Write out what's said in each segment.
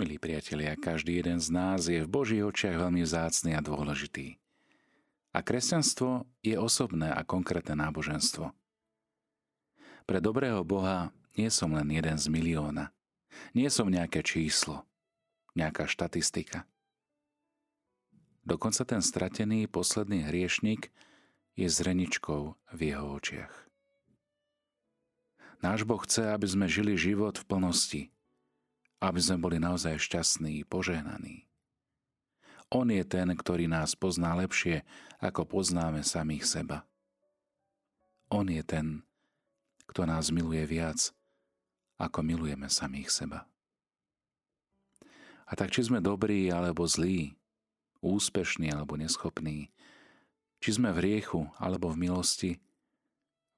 Milí priatelia, každý jeden z nás je v Božích očiach veľmi vzácný a dôležitý. A kresťanstvo je osobné a konkrétne náboženstvo. Pre dobrého Boha nie som len jeden z milióna. Nie som nejaké číslo, nejaká štatistika. Dokonca ten stratený posledný hriešnik je zreničkou v jeho očiach. Náš Boh chce, aby sme žili život v plnosti, aby sme boli naozaj šťastní, požehnaní. On je ten, ktorý nás pozná lepšie, ako poznáme samých seba. On je ten, kto nás miluje viac, ako milujeme samých seba. A tak či sme dobrí alebo zlí, úspešní alebo neschopní, či sme v riechu alebo v milosti,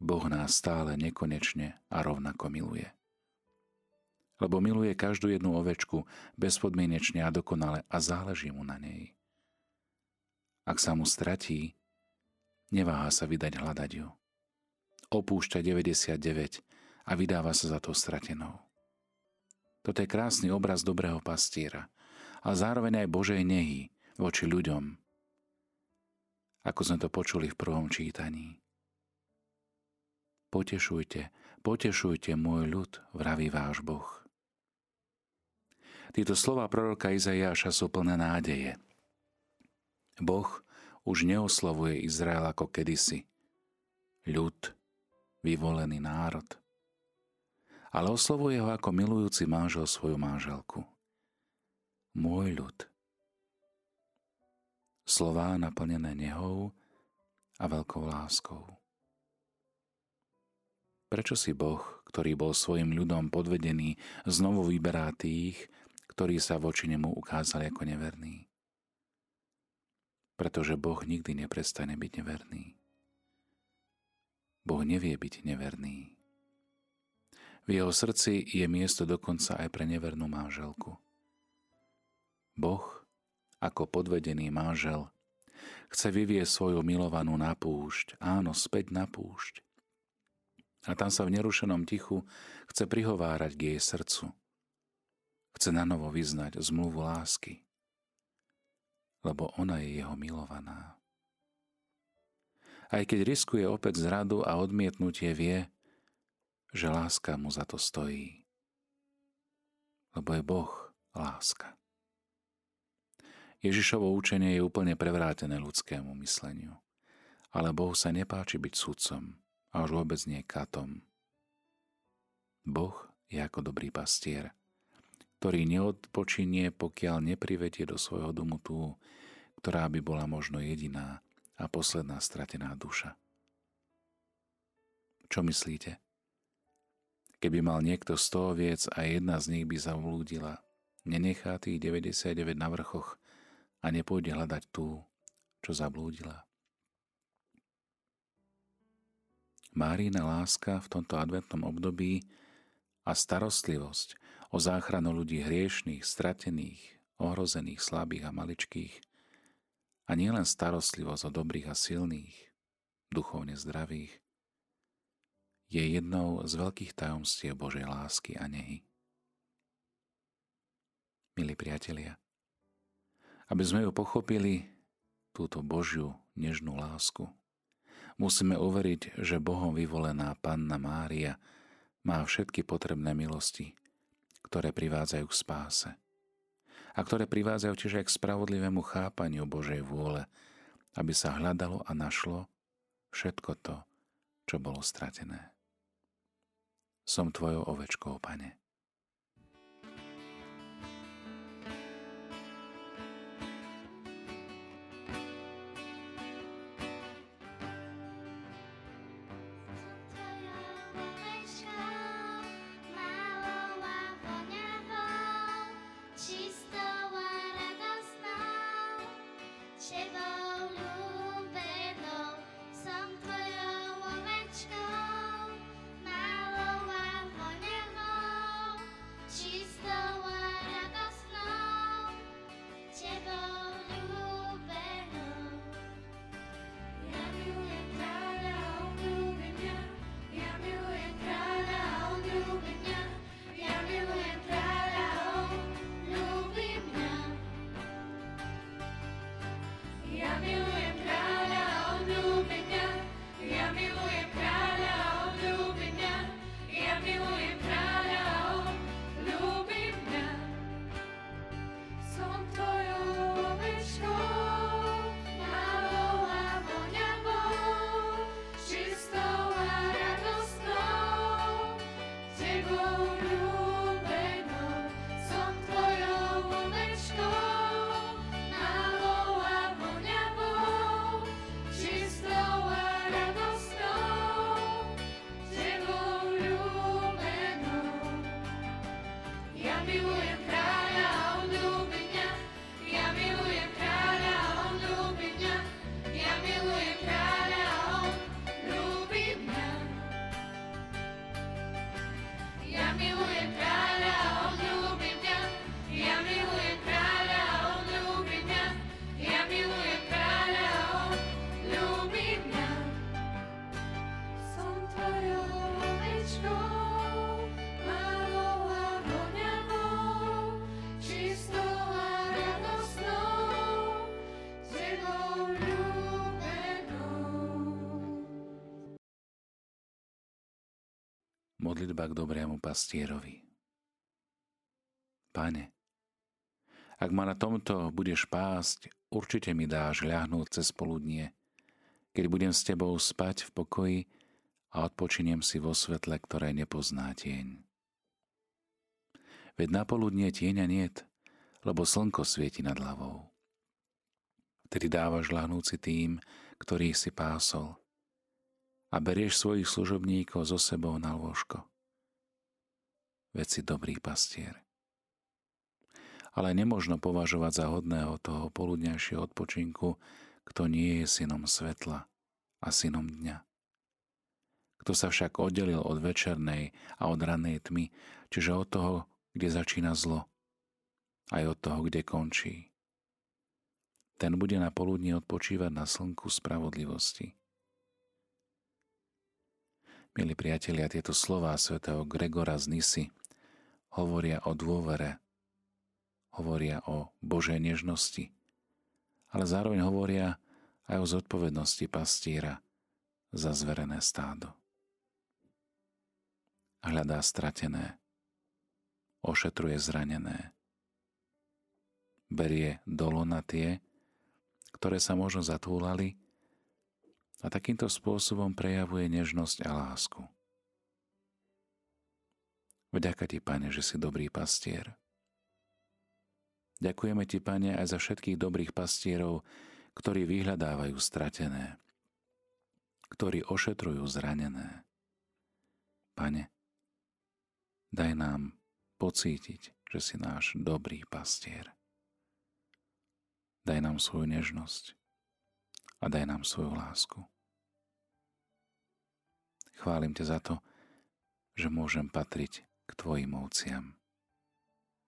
Boh nás stále nekonečne a rovnako miluje. Lebo miluje každú jednu ovečku bezpodmienečne a dokonale a záleží mu na nej. Ak sa mu stratí, neváha sa vydať hľadať ju. Opúšťa 99 a vydáva sa za to stratenou. Toto je krásny obraz dobrého pastiera a zároveň aj Božej nehy, voči ľuďom, ako sme to počuli v prvom čítaní. Potešujte, potešujte môj ľud, vraví váš Boh. Títo slova proroka Izajáša sú plné nádeje. Boh už neoslovuje Izrael ako kedysi. Ľud, vyvolený národ. Ale oslovuje ho ako milujúci manžel svoju manželku. Môj ľud, slová naplnené nehou a veľkou láskou. Prečo si Boh, ktorý bol svojim ľudom podvedený, znovu vyberá tých, ktorí sa voči nemu ukázali ako neverní? Pretože Boh nikdy neprestane byť neverný. Boh nevie byť neverný. V jeho srdci je miesto dokonca aj pre nevernú manželku. Boh ako podvedený manžel. Chce vyvie svoju milovanú na púšť, áno, späť na púšť. A tam sa v nerušenom tichu chce prihovárať k jej srdcu. Chce na novo vyznať zmluvu lásky, lebo ona je jeho milovaná. Aj keď riskuje opäť zradu a odmietnutie, vie, že láska mu za to stojí. Lebo je Boh láska. Ježišovo učenie je úplne prevrátené ľudskému mysleniu. Ale Bohu sa nepáči byť sudcom a už vôbec nie katom. Boh je ako dobrý pastier, ktorý neodpočinie, pokiaľ neprivedie do svojho domu tú, ktorá by bola možno jediná a posledná stratená duša. Čo myslíte? Keby mal niekto 100 viec a jedna z nich by zavlúdila, nenechá tých 99 na vrchoch a nepôjde hľadať tú, čo zablúdila. Márína láska v tomto adventnom období a starostlivosť o záchranu ľudí hriešných, stratených, ohrozených, slabých a maličkých a nielen starostlivosť o dobrých a silných, duchovne zdravých, je jednou z veľkých tajomstiev Božej lásky a nehy. Milí priatelia, aby sme ju pochopili, túto Božiu nežnú lásku, musíme uveriť, že Bohom vyvolená Panna Mária má všetky potrebné milosti, ktoré privádzajú k spáse a ktoré privádzajú tiež aj k spravodlivému chápaniu Božej vôle, aby sa hľadalo a našlo všetko to, čo bolo stratené. Som tvojou ovečkou, pane. Modlitba k dobrému pastierovi. Pane, ak ma na tomto budeš pásť, určite mi dáš ľahnúť cez poludnie, keď budem s tebou spať v pokoji a odpočiniem si vo svetle, ktoré nepozná tieň. Veď na poludnie tieňa niet, lebo slnko svieti nad hlavou. Vtedy dávaš ľahnúci tým, ktorý si pásol a berieš svojich služobníkov so sebou na lôžko. Veď si dobrý pastier. Ale nemožno považovať za hodného toho poludňajšieho odpočinku, kto nie je synom svetla a synom dňa. Kto sa však oddelil od večernej a od ranej tmy, čiže od toho, kde začína zlo, aj od toho, kde končí. Ten bude na poludní odpočívať na slnku spravodlivosti. Milí priatelia, tieto slová svätého Gregora z Nisy hovoria o dôvere, hovoria o Božej nežnosti, ale zároveň hovoria aj o zodpovednosti pastiera za zverené stádo. Hľadá stratené, ošetruje zranené, berie dolo na tie, ktoré sa možno zatúlali a takýmto spôsobom prejavuje nežnosť a lásku. Vďaka ti, Pane, že si dobrý pastier. Ďakujeme ti, Pane, aj za všetkých dobrých pastierov, ktorí vyhľadávajú stratené, ktorí ošetrujú zranené. Pane, daj nám pocítiť, že si náš dobrý pastier. Daj nám svoju nežnosť a daj nám svoju lásku. Chválim ťa za to, že môžem patriť k Tvojim ovciam,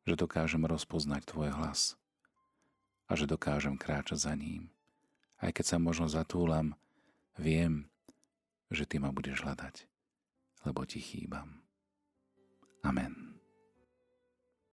že dokážem rozpoznať Tvoj hlas a že dokážem kráčať za ním. Aj keď sa možno zatúlam, viem, že Ty ma budeš hľadať, lebo Ti chýbam. Amen.